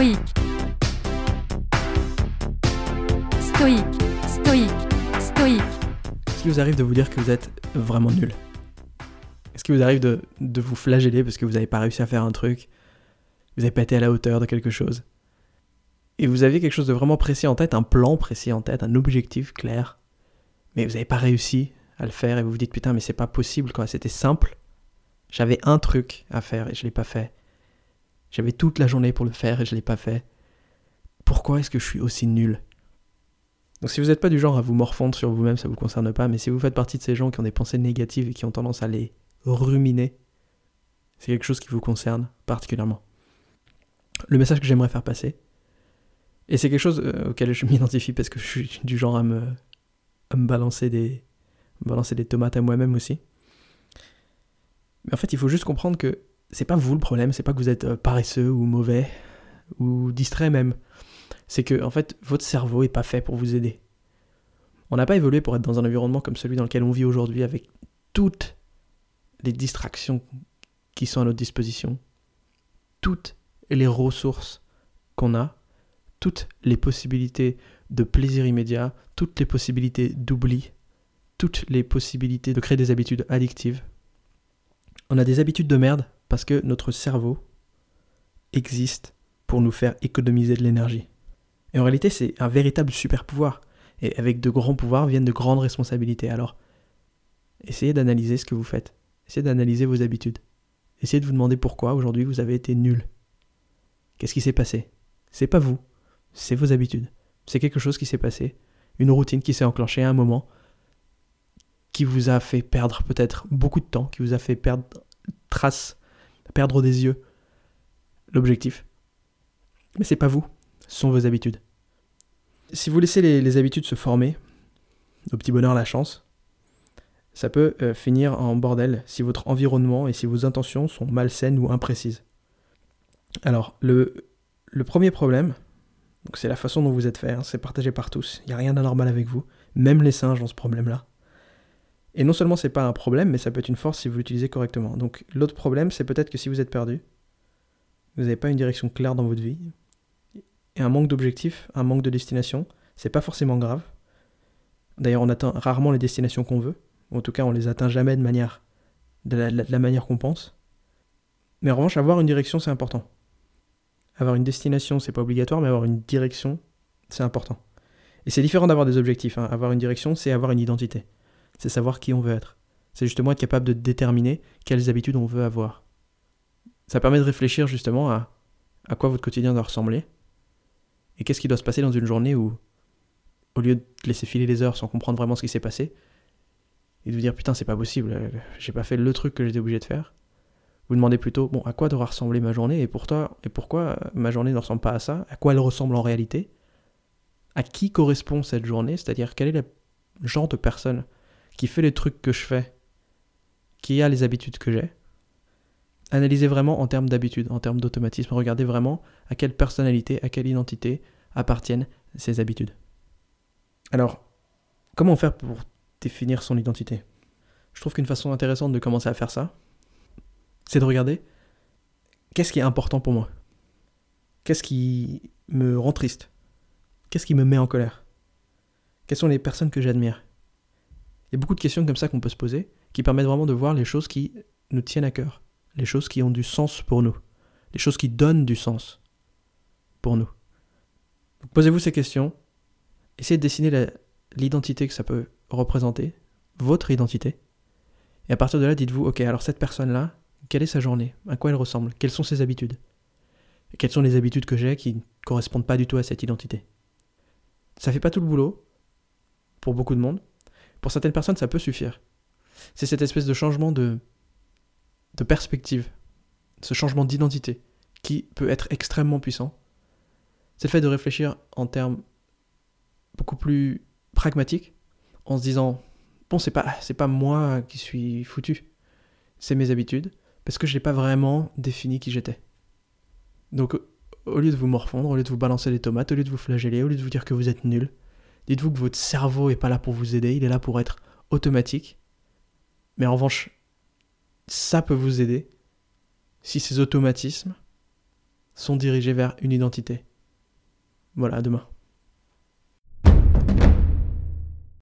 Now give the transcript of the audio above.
stoïque, stoïque, stoïque, stoïque. Est-ce qu'il vous arrive de vous dire que vous êtes vraiment nul? Est-ce qu'il vous arrive de, de vous flageller parce que vous n'avez pas réussi à faire un truc? Vous n'avez pas été à la hauteur de quelque chose? Et vous avez quelque chose de vraiment précis en tête, un plan précis en tête, un objectif clair, mais vous n'avez pas réussi à le faire et vous vous dites putain mais c'est pas possible quoi, c'était simple. J'avais un truc à faire et je l'ai pas fait. J'avais toute la journée pour le faire et je l'ai pas fait. Pourquoi est-ce que je suis aussi nul? Donc si vous n'êtes pas du genre à vous morfondre sur vous-même, ça vous concerne pas, mais si vous faites partie de ces gens qui ont des pensées négatives et qui ont tendance à les ruminer, c'est quelque chose qui vous concerne particulièrement. Le message que j'aimerais faire passer, et c'est quelque chose euh, auquel je m'identifie parce que je suis du genre à me, balancer des, me balancer des tomates à moi-même aussi. Mais en fait, il faut juste comprendre que c'est pas vous le problème, c'est pas que vous êtes euh, paresseux ou mauvais ou distrait même. C'est que en fait, votre cerveau est pas fait pour vous aider. On n'a pas évolué pour être dans un environnement comme celui dans lequel on vit aujourd'hui avec toutes les distractions qui sont à notre disposition, toutes les ressources qu'on a, toutes les possibilités de plaisir immédiat, toutes les possibilités d'oubli, toutes les possibilités de créer des habitudes addictives. On a des habitudes de merde parce que notre cerveau existe pour nous faire économiser de l'énergie. Et en réalité, c'est un véritable super pouvoir. Et avec de grands pouvoirs viennent de grandes responsabilités. Alors, essayez d'analyser ce que vous faites. Essayez d'analyser vos habitudes. Essayez de vous demander pourquoi aujourd'hui vous avez été nul. Qu'est-ce qui s'est passé? C'est pas vous, c'est vos habitudes. C'est quelque chose qui s'est passé, une routine qui s'est enclenchée à un moment, qui vous a fait perdre peut-être beaucoup de temps, qui vous a fait perdre trace perdre des yeux l'objectif. Mais c'est pas vous, ce sont vos habitudes. Si vous laissez les, habitudes se former, au petit bonheur la chance, ça peut euh, finir en bordel si votre environnement et si vos intentions sont malsaines ou imprécises. Alors, le, le premier problème, c'est la façon dont vous êtes fait, hein, c'est partagé par tous, il n'y a rien d'anormal avec vous, même les singes ont ce problème-là. Et non seulement c'est pas un problème, mais ça peut être une force si vous l'utilisez correctement. Donc l'autre problème, c'est peut-être que si vous êtes perdu, vous n'avez pas une direction claire dans votre vie, et un manque d'objectif, un manque de destination, c'est pas forcément grave. D'ailleurs, on atteint rarement les destinations qu'on veut, en tout cas, on les atteint jamais de manière de la, manière qu'on pense. Mais en revanche, avoir une direction, c'est important. Avoir une destination, c'est pas obligatoire, mais avoir une direction, c'est important. Et c'est différent d'avoir des objectifs. Hein. Avoir une direction, c'est avoir une identité c'est savoir qui on veut être. C'est justement être capable de déterminer quelles habitudes on veut avoir. Ça permet de réfléchir justement à, à quoi votre quotidien doit ressembler et qu'est-ce qui doit se passer dans une journée où, au lieu de laisser filer les heures sans comprendre vraiment ce qui s'est passé, et de vous dire putain c'est pas possible, euh, j'ai pas fait le truc que j'étais obligé de faire, vous demandez plutôt bon à quoi doit ressembler ma journée et pourquoi, et pourquoi euh, ma journée ne ressemble pas à ça, à quoi elle ressemble en réalité, à qui correspond cette journée, c'est-à-dire quel est le genre de personne qui fait les trucs que je fais, qui a les habitudes que j'ai. Analysez vraiment en termes d'habitude, en termes d'automatisme. Regardez vraiment à quelle personnalité, à quelle identité appartiennent ces habitudes. Alors, comment faire pour définir son identité? Je trouve qu'une façon intéressante de commencer à faire ça, c'est de regarder qu'est-ce qui est important pour moi? Qu'est-ce qui me rend triste? Qu'est-ce qui me met en colère? Quelles sont les personnes que j'admire? Il y a beaucoup de questions comme ça qu'on peut se poser, qui permettent vraiment de voir les choses qui nous tiennent à cœur, les choses qui ont du sens pour nous, les choses qui donnent du sens pour nous. Posez-vous ces questions, essayez de dessiner l'identité que ça peut représenter, votre identité, et à partir de là, dites-vous, ok, alors cette personne-là, quelle est sa journée? À quoi elle ressemble? Quelles sont ses habitudes? Et Quelles sont les habitudes que j'ai qui ne correspondent pas du tout à cette identité? Ça fait pas tout le boulot, pour beaucoup de monde, pour certaines personnes, ça peut suffire. C'est cette espèce de changement de, perspective, ce changement d'identité, qui peut être extrêmement puissant. C'est le fait de réfléchir en termes beaucoup plus pragmatiques, en se disant bon, c'est pas, c'est pas moi qui suis foutu, c'est mes habitudes, parce que je n'ai pas vraiment défini qui j'étais. Donc, au lieu de vous morfondre, au lieu de vous balancer des tomates, au lieu de vous flageller, au lieu de vous dire que vous êtes nul, Dites-vous que votre cerveau n'est pas là pour vous aider, il est là pour être automatique. Mais en revanche, ça peut vous aider si ces automatismes sont dirigés vers une identité. Voilà, demain.